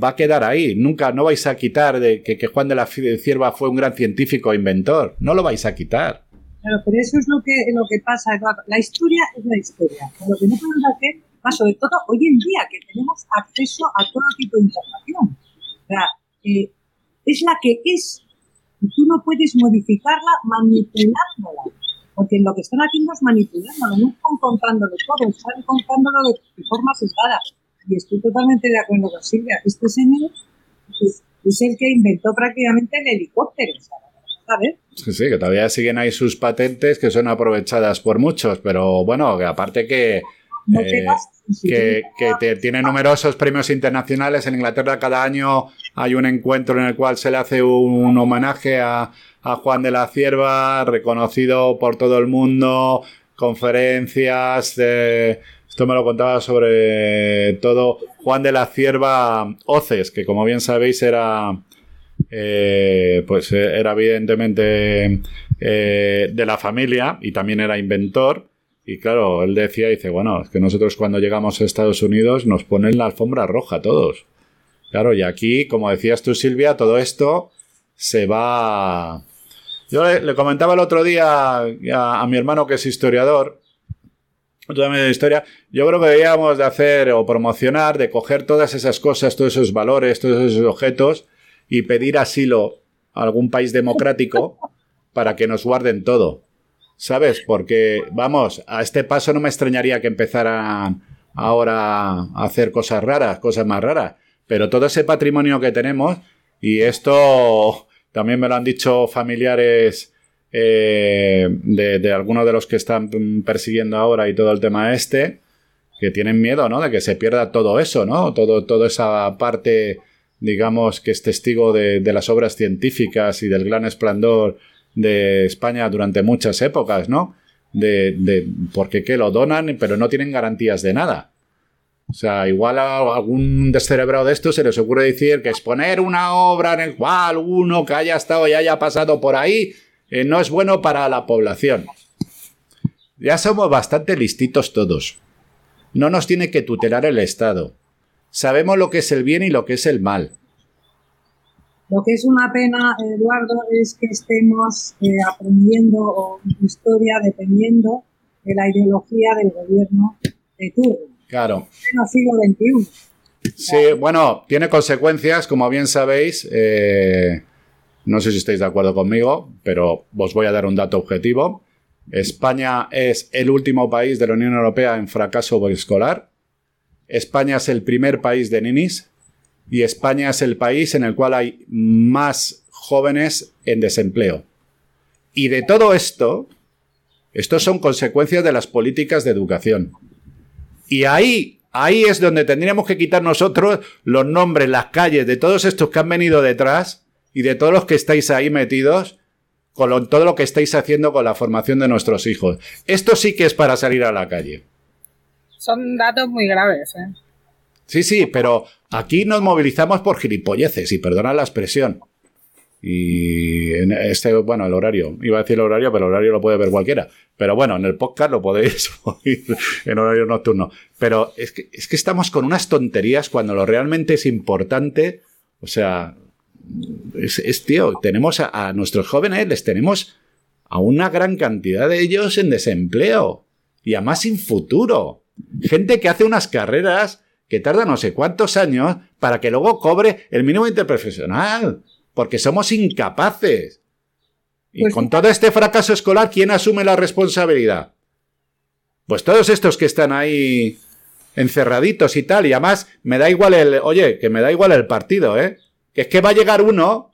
va a quedar ahí. Nunca, no vais a quitar de que, Juan de la Cierva fue un gran científico e inventor. No lo vais a quitar. Claro, pero eso es lo que, lo que pasa. La historia es la historia. Lo que no podemos hacer, más sobre todo hoy en día, que tenemos acceso a todo tipo de información. O sea, eh, es la que es. Y tú no puedes modificarla manipulándola. Porque lo que están haciendo es manipulándola, no están contándolo todo, están contándolo de forma sesgada. Y estoy totalmente de acuerdo con Silvia. Este señor es, el que inventó prácticamente el helicóptero, ¿sabes? Sí, sí, que todavía siguen ahí sus patentes que son aprovechadas por muchos, pero bueno, que aparte que eh, que, tiene numerosos premios internacionales. En Inglaterra cada año hay un encuentro en el cual se le hace un, homenaje a, Juan de la Cierva, reconocido por todo el mundo, conferencias, esto me lo contaba sobre todo Juan de la Cierva Oces, que como bien sabéis era, eh, pues era evidentemente eh, de la familia y también era inventor. Y claro, él decía, dice, bueno, es que nosotros cuando llegamos a Estados Unidos nos ponen la alfombra roja todos. Claro, y aquí, como decías tú, Silvia, todo esto se va yo le, comentaba el otro día a, mi hermano que es historiador, de historia, yo creo que deberíamos de hacer o promocionar, de coger todas esas cosas, todos esos valores, todos esos objetos y pedir asilo a algún país democrático [laughs] para que nos guarden todo. ¿Sabes? Porque, vamos, a este paso no me extrañaría que empezaran ahora a hacer cosas raras, cosas más raras. Pero todo ese patrimonio que tenemos, y esto también me lo han dicho familiares eh, de, algunos de los que están persiguiendo ahora y todo el tema este, que tienen miedo, ¿no? De que se pierda todo eso, ¿no? Todo, toda esa parte, digamos, que es testigo de, las obras científicas y del gran esplendor de España durante muchas épocas, ¿no? De, de porque que lo donan, pero no tienen garantías de nada. O sea, igual a algún descerebrado de esto se les ocurre decir que exponer una obra en el cual uno que haya estado y haya pasado por ahí eh, no es bueno para la población. Ya somos bastante listitos todos. No nos tiene que tutelar el Estado. Sabemos lo que es el bien y lo que es el mal. Lo que es una pena, Eduardo, es que estemos eh, aprendiendo historia dependiendo de la ideología del gobierno de turno. Claro. siglo XXI. Sí, bueno, tiene consecuencias, como bien sabéis. Eh, no sé si estáis de acuerdo conmigo, pero os voy a dar un dato objetivo. España es el último país de la Unión Europea en fracaso escolar. España es el primer país de ninis. Y España es el país en el cual hay más jóvenes en desempleo. Y de todo esto, estos son consecuencias de las políticas de educación. Y ahí, ahí es donde tendríamos que quitar nosotros los nombres, las calles de todos estos que han venido detrás y de todos los que estáis ahí metidos con todo lo que estáis haciendo con la formación de nuestros hijos. Esto sí que es para salir a la calle. Son datos muy graves, ¿eh? Sí, sí, pero aquí nos movilizamos por gilipolleces, y perdona la expresión. Y en este, bueno, el horario, iba a decir el horario, pero el horario lo puede ver cualquiera. Pero bueno, en el podcast lo podéis [laughs] oír en horario nocturno. Pero es que, es que estamos con unas tonterías cuando lo realmente es importante. O sea, es, tío, tenemos a, a, nuestros jóvenes, les tenemos a una gran cantidad de ellos en desempleo. Y además sin futuro. Gente que hace unas carreras que tarda no sé cuántos años para que luego cobre el mínimo interprofesional porque somos incapaces. Y pues con todo este fracaso escolar, ¿quién asume la responsabilidad? Pues todos estos que están ahí encerraditos y tal, y además me da igual el, oye, que me da igual el partido, ¿eh? Que es que va a llegar uno,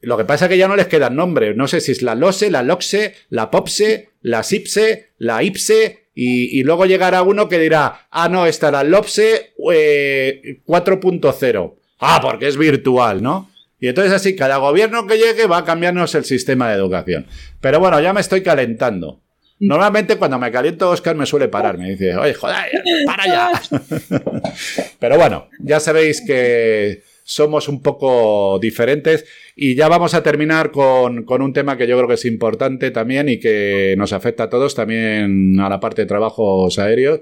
lo que pasa es que ya no les quedan nombres, no sé si es la LOSE, la LOXE, la POPSE, la SIPSE, la IPSE, y, luego llegará uno que dirá, ah, no, está la LOPSE 4.0. Eh, ah, porque es virtual, ¿no? Y entonces así, cada gobierno que llegue va a cambiarnos el sistema de educación. Pero bueno, ya me estoy calentando. Normalmente cuando me caliento, Oscar me suele parar. Me dice, oye, joder, para ya. [laughs] Pero bueno, ya sabéis que somos un poco diferentes. Y ya vamos a terminar con, un tema que yo creo que es importante también y que nos afecta a todos, también a la parte de trabajos aéreos,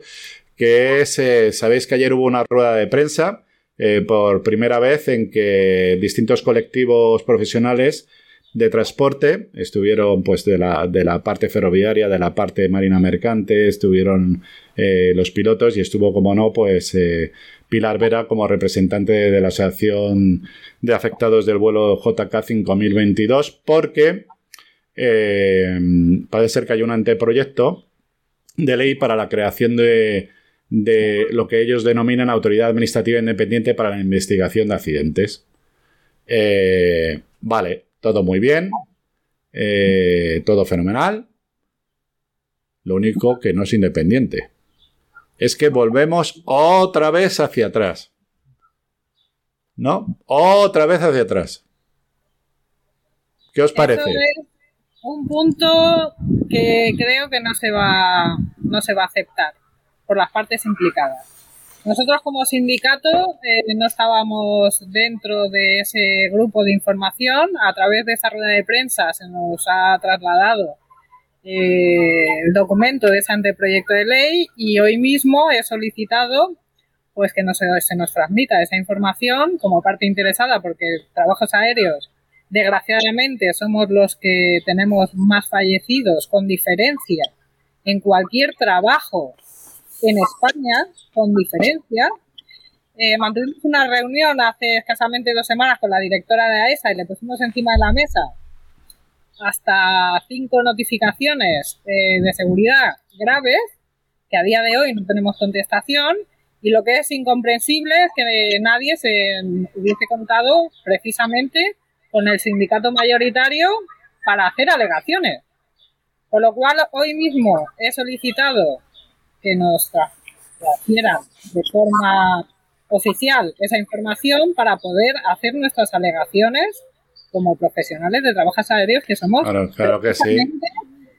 que es, eh, sabéis que ayer hubo una rueda de prensa eh, por primera vez en que distintos colectivos profesionales de transporte estuvieron pues de la, de la parte ferroviaria, de la parte marina mercante, estuvieron eh, los pilotos y estuvo como no pues eh, Pilar Vera como representante de la Asociación de Afectados del vuelo JK 5022 porque parece ser que hay un anteproyecto de ley para la creación de de lo que ellos denominan Autoridad Administrativa Independiente para la Investigación de Accidentes. Eh, vale, todo muy bien, eh, todo fenomenal. Lo único que no es independiente es que volvemos otra vez hacia atrás. ¿No? Otra vez hacia atrás. ¿Qué os parece? es un punto que creo que no se va, no se va a aceptar por las partes implicadas. Nosotros como sindicato eh, no estábamos dentro de ese grupo de información. A través de esa rueda de prensa se nos ha trasladado eh, el documento de ese anteproyecto de ley y hoy mismo he solicitado pues que no se, se nos transmita esa información como parte interesada porque trabajos aéreos desgraciadamente somos los que tenemos más fallecidos con diferencia en cualquier trabajo en España, con diferencia. Eh, mantuvimos una reunión hace escasamente dos semanas con la directora de AESA y le pusimos encima de la mesa hasta cinco notificaciones eh, de seguridad graves, que a día de hoy no tenemos contestación, y lo que es incomprensible es que nadie se hubiese contado precisamente con el sindicato mayoritario para hacer alegaciones. Con lo cual, hoy mismo he solicitado que nos transfieran de forma oficial esa información para poder hacer nuestras alegaciones como profesionales de trabajos aéreos que somos claro, que sí.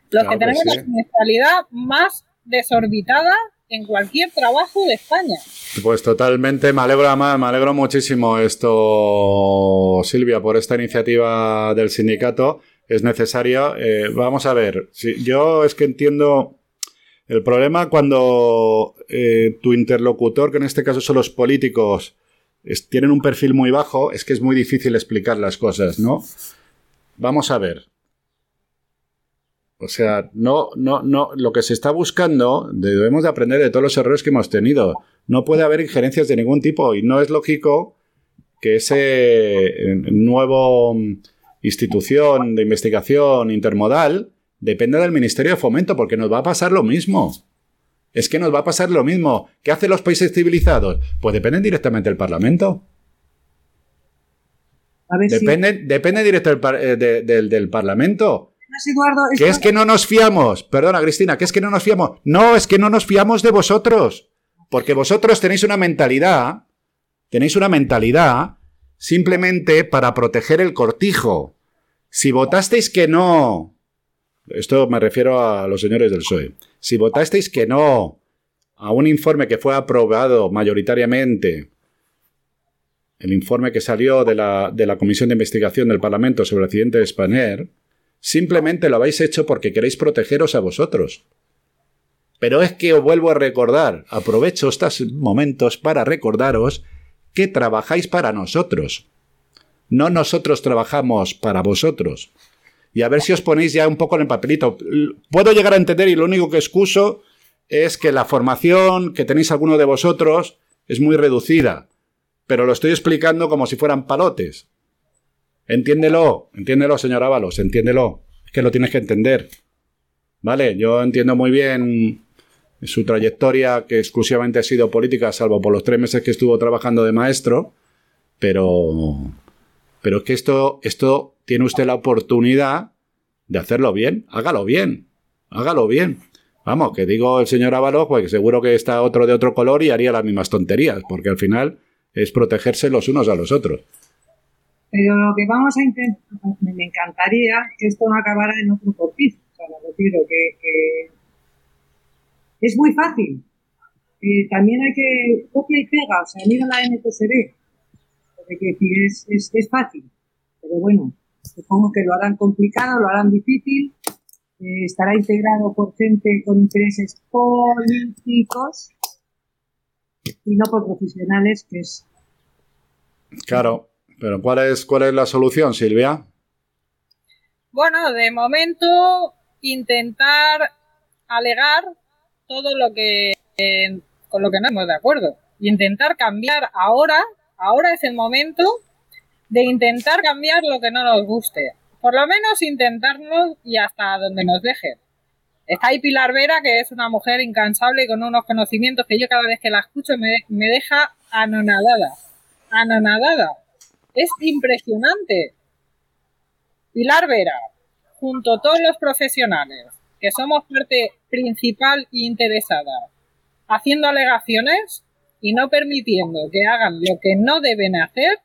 los que tenemos la siniestralidad más desorbitada en cualquier trabajo de España. Pues totalmente, me alegro, me alegro muchísimo esto, Silvia, por esta iniciativa del sindicato. Es necesaria. Eh, vamos a ver, si, yo es que entiendo el problema cuando eh, tu interlocutor, que en este caso son los políticos, tienen un perfil muy bajo, es que es muy difícil explicar las cosas, ¿no? Vamos a ver. O sea, no, no, no, lo que se está buscando, debemos de aprender de todos los errores que hemos tenido. No puede haber injerencias de ningún tipo y no es lógico que ese eh, nuevo mm, institución de investigación intermodal dependa del Ministerio de Fomento, porque nos va a pasar lo mismo. Es que nos va a pasar lo mismo. ¿Qué hacen los países civilizados? Pues dependen directamente del Parlamento. depende, depende directamente del, del Parlamento. Eduardo, que es que no nos fiamos. Perdona, Cristina, que es que no nos fiamos. No, es que no nos fiamos de vosotros. Porque vosotros tenéis una mentalidad, tenéis una mentalidad simplemente para proteger el cortijo. Si votasteis que no, esto me refiero a los señores del PSOE, si votasteis que no a un informe que fue aprobado mayoritariamente, el informe que salió de la, de la Comisión de Investigación del Parlamento sobre el accidente de Spanair, Simplemente lo habéis hecho porque queréis protegeros a vosotros. Pero es que os vuelvo a recordar, aprovecho estos momentos para recordaros que trabajáis para nosotros. No nosotros trabajamos para vosotros. Y a ver si os ponéis ya un poco en el papelito. Puedo llegar a entender y lo único que excuso es que la formación que tenéis alguno de vosotros es muy reducida. Pero lo estoy explicando como si fueran palotes. Entiéndelo, entiéndelo, señor Ábalos, entiéndelo. Es que lo tienes que entender. Vale, yo entiendo muy bien su trayectoria, que exclusivamente ha sido política, salvo por los tres meses que estuvo trabajando de maestro, pero, pero es que esto, esto tiene usted la oportunidad de hacerlo bien. Hágalo bien, hágalo bien. Vamos, que digo el señor Ábalos, pues seguro que está otro de otro color y haría las mismas tonterías, porque al final es protegerse los unos a los otros. Pero lo que vamos a intentar, me encantaría que esto no acabara en otro cortizo. O sea, me refiero que, es muy fácil. Eh, también hay que copia y pega, o sea, mira la NTSB. Porque decir, es, es, es fácil. Pero bueno, supongo que lo harán complicado, lo harán difícil. Eh, estará integrado por gente con intereses políticos y no por profesionales, que es. Claro. Pero ¿cuál es, cuál es la solución, Silvia? Bueno, de momento intentar alegar todo lo que con lo que no estamos de acuerdo. Y intentar cambiar ahora, ahora es el momento de intentar cambiar lo que no nos guste. Por lo menos intentarlo y hasta donde nos deje. Está ahí Pilar Vera, que es una mujer incansable con unos conocimientos que yo cada vez que la escucho me, me deja anonadada. Anonadada. Es impresionante. Pilar Vera, junto a todos los profesionales, que somos parte principal e interesada, haciendo alegaciones y no permitiendo que hagan lo que no deben hacer,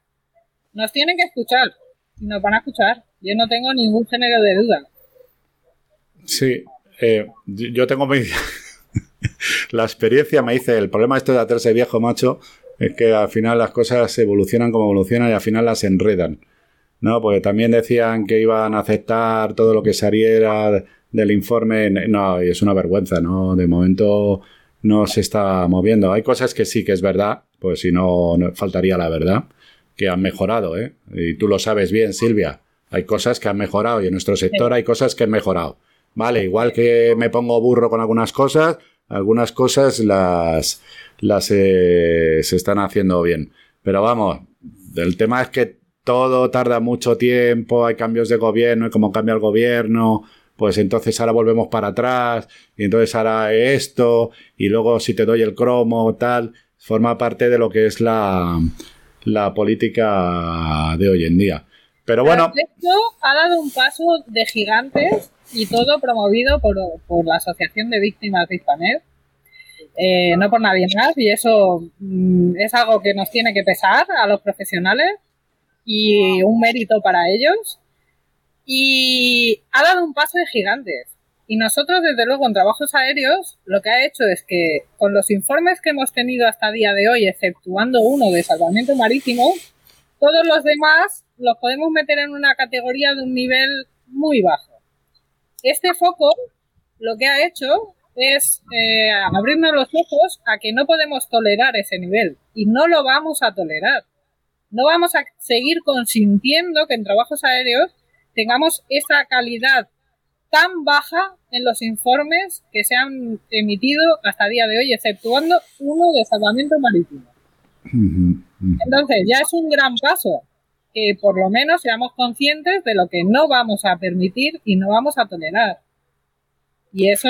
Nos tienen que escuchar. Y nos van a escuchar. Yo no tengo ningún género de duda. Sí, eh, yo tengo [laughs] la experiencia me dice, el problema esto de hacerse viejo, macho, es que al final las cosas evolucionan como evolucionan y al final las enredan. ¿no? Porque también decían que iban a aceptar todo lo que saliera del informe. No, y es una vergüenza, ¿no? De momento no se está moviendo. Hay cosas que sí que es verdad, pues si no, no faltaría la verdad, que han mejorado, ¿eh? Y tú lo sabes bien, Silvia. Hay cosas que han mejorado y en nuestro sector hay cosas que han mejorado. Vale, igual que me pongo burro con algunas cosas, algunas cosas las, las eh, se están haciendo bien. Pero vamos, el tema es que todo tarda mucho tiempo, hay cambios de gobierno y como cambia el gobierno, pues entonces ahora volvemos para atrás y entonces ahora esto y luego si te doy el cromo tal, forma parte de lo que es la, la política de hoy en día. Pero bueno. Esto ha dado un paso de gigantes y todo promovido por, la Asociación de Víctimas de Hispanet. Eh, no por nadie más, y eso mm, es algo que nos tiene que pesar a los profesionales y un mérito para ellos. Y ha dado un paso de gigantes. Y nosotros, desde luego, en trabajos aéreos, lo que ha hecho es que con los informes que hemos tenido hasta día de hoy, exceptuando uno de salvamento marítimo, todos los demás los podemos meter en una categoría de un nivel muy bajo. Este foco lo que ha hecho es eh, abrirnos los ojos a que no podemos tolerar ese nivel y no lo vamos a tolerar. No vamos a seguir consintiendo que en trabajos aéreos tengamos esa calidad tan baja en los informes que se han emitido hasta el día de hoy, exceptuando uno de salvamento marítimo. Entonces, ya es un gran paso que por lo menos seamos conscientes de lo que no vamos a permitir y no vamos a tolerar. Y eso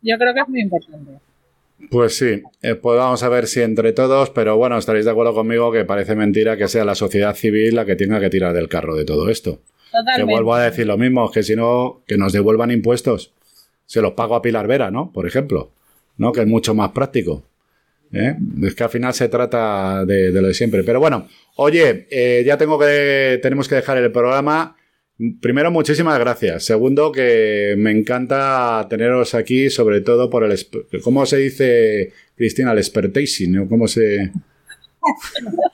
yo creo que es muy importante. Pues sí, eh, pues vamos a ver si entre todos, pero bueno, estaréis de acuerdo conmigo que parece mentira que sea la sociedad civil la que tenga que tirar del carro de todo esto. Que vuelvo a decir lo mismo, que si no, que nos devuelvan impuestos. Se los pago a Pilar Vera, ¿no? Por ejemplo, ¿no? Que es mucho más práctico. ¿eh? Es que al final se trata de, lo de siempre. Pero bueno, oye, eh, ya tengo que, tenemos que dejar el programa. Primero, muchísimas gracias. Segundo, que me encanta teneros aquí, sobre todo por el... ¿Cómo se dice, Cristina? El expertise, ¿Cómo se...? [laughs]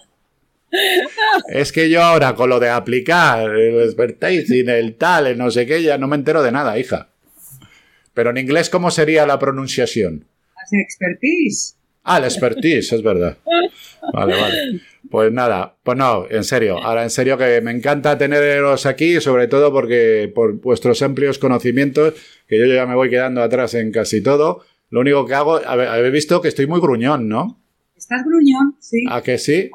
es que yo ahora con lo de aplicar el expertise, el tal, el no sé qué, ya no me entero de nada, hija. Pero en inglés, ¿cómo sería la pronunciación? Expertise. Ah, el expertise, es verdad. Vale, vale. Pues nada, pues no, en serio, ahora en serio que me encanta teneros aquí, sobre todo porque por vuestros amplios conocimientos, que yo ya me voy quedando atrás en casi todo. Lo único que hago, habéis visto que estoy muy gruñón, ¿no? Estás gruñón, sí. ¿A que sí?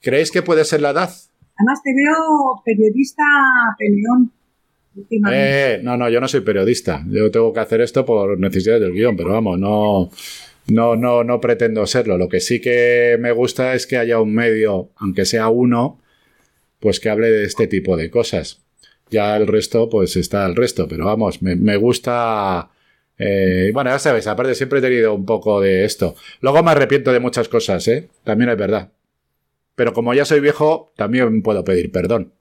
¿Creéis que puede ser la edad? Además te veo periodista peleón. Eh, no, no, yo no soy periodista. Yo tengo que hacer esto por necesidades del guion, pero vamos, no, no, no, no pretendo serlo. Lo que sí que me gusta es que haya un medio, aunque sea uno, pues que hable de este tipo de cosas. Ya el resto, pues está el resto, pero vamos, me, gusta... Eh, bueno, ya sabes, aparte siempre he tenido un poco de esto. Luego me arrepiento de muchas cosas, ¿eh? También es verdad. Pero como ya soy viejo, también puedo pedir perdón.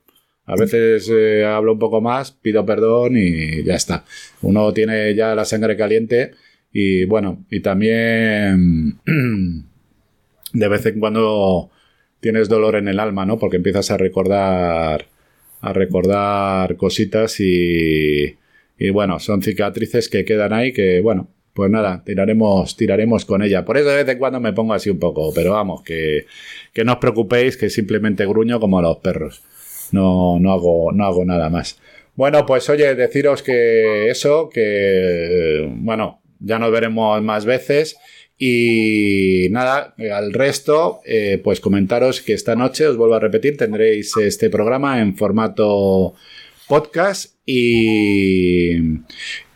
A veces eh, hablo un poco más, pido perdón y ya está. Uno tiene ya la sangre caliente y bueno, y también [clears throat] de vez en cuando tienes dolor en el alma, ¿no? Porque empiezas a recordar a recordar cositas y, y bueno, son cicatrices que quedan ahí que bueno, pues nada, tiraremos, tiraremos con ella. Por eso de vez en cuando me pongo así un poco, pero vamos, que, que no os preocupéis, que simplemente gruño como los perros. No, no, hago, no hago nada más. Bueno, pues oye, deciros que eso, que bueno, ya nos veremos más veces. Y nada, al resto, eh, pues comentaros que esta noche, os vuelvo a repetir, tendréis este programa en formato podcast y,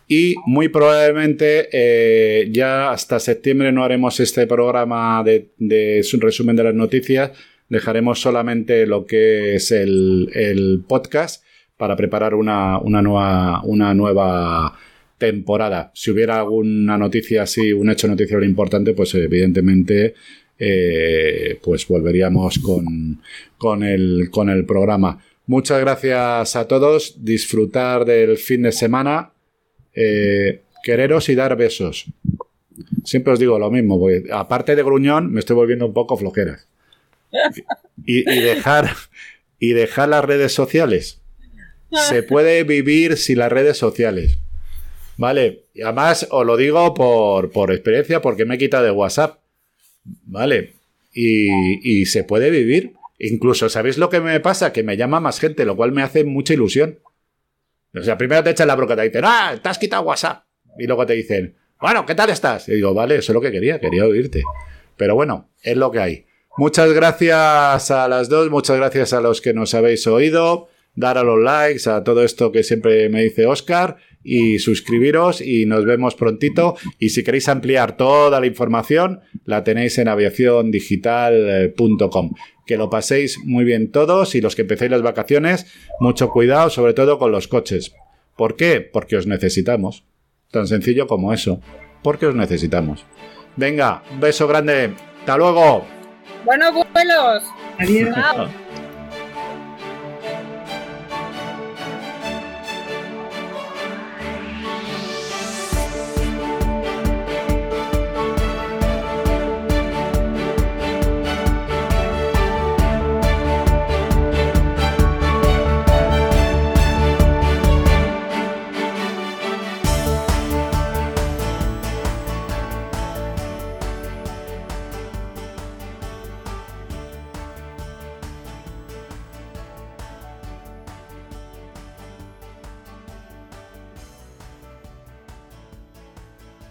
y muy probablemente eh, ya hasta septiembre no haremos este programa de, de resumen de las noticias, dejaremos solamente lo que es el, el podcast para preparar una, una nueva, una nueva temporada. Si hubiera alguna noticia así, un hecho noticiero importante, pues evidentemente eh, pues volveríamos con, con, el, con el programa. Muchas gracias a todos, disfrutar del fin de semana, eh, quereros y dar besos. Siempre os digo lo mismo, porque aparte de gruñón me estoy volviendo un poco flojeras. Y, y dejar, y dejar las redes sociales. Se puede vivir sin las redes sociales. ¿Vale? Y además os lo digo por, por experiencia porque me he quitado de WhatsApp. ¿Vale? Y, y, se puede vivir. Incluso, ¿sabéis lo que me pasa? Que me llama más gente, lo cual me hace mucha ilusión. O sea, primero te echan la broca, te dicen, ah, te has quitado WhatsApp. Y luego te dicen, bueno, ¿qué tal estás? Y digo, vale, eso es lo que quería, quería oírte. Pero bueno, es lo que hay. Muchas gracias a las dos, muchas gracias a los que nos habéis oído dar a los likes, a todo esto que siempre me dice Oscar y suscribiros y nos vemos prontito. Y si queréis ampliar toda la información, la tenéis en aviaciondigital.com. Que lo paséis muy bien todos y los que empecéis las vacaciones, mucho cuidado, sobre todo con los coches. ¿Por qué? Porque os necesitamos. Tan sencillo como eso. Porque os necesitamos. Venga, un beso grande. Hasta luego. Buenos vuelos. [laughs] Adiós.